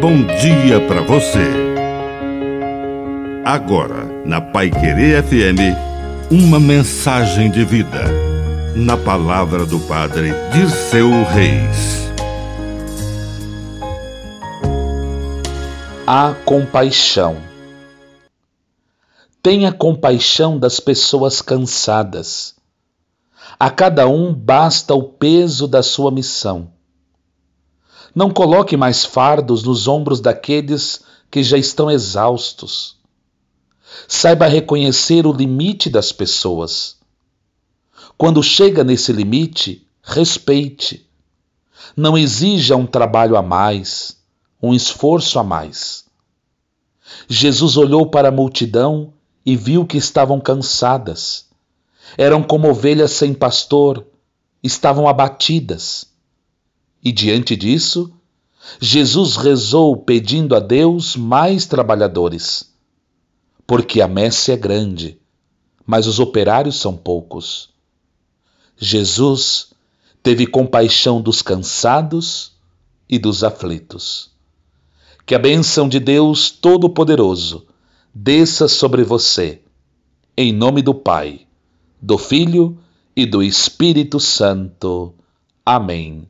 bom dia para você. Agora, na Pai Querer FM, uma mensagem de vida. Na palavra do Padre Dirceu Reis. A compaixão. Tenha compaixão das pessoas cansadas. A cada um basta o peso da sua missão não coloque mais fardos nos ombros daqueles que já estão exaustos. Saiba reconhecer o limite das pessoas. Quando chega nesse limite, respeite. Não exija um trabalho a mais, um esforço a mais. Jesus olhou para a multidão e viu que estavam cansadas. Eram como ovelhas sem pastor, estavam abatidas e diante disso, Jesus rezou pedindo a Deus mais trabalhadores, porque a messe é grande, mas os operários são poucos. Jesus teve compaixão dos cansados e dos aflitos. Que a bênção de Deus Todo-Poderoso desça sobre você, em nome do Pai, do Filho e do Espírito Santo. Amém.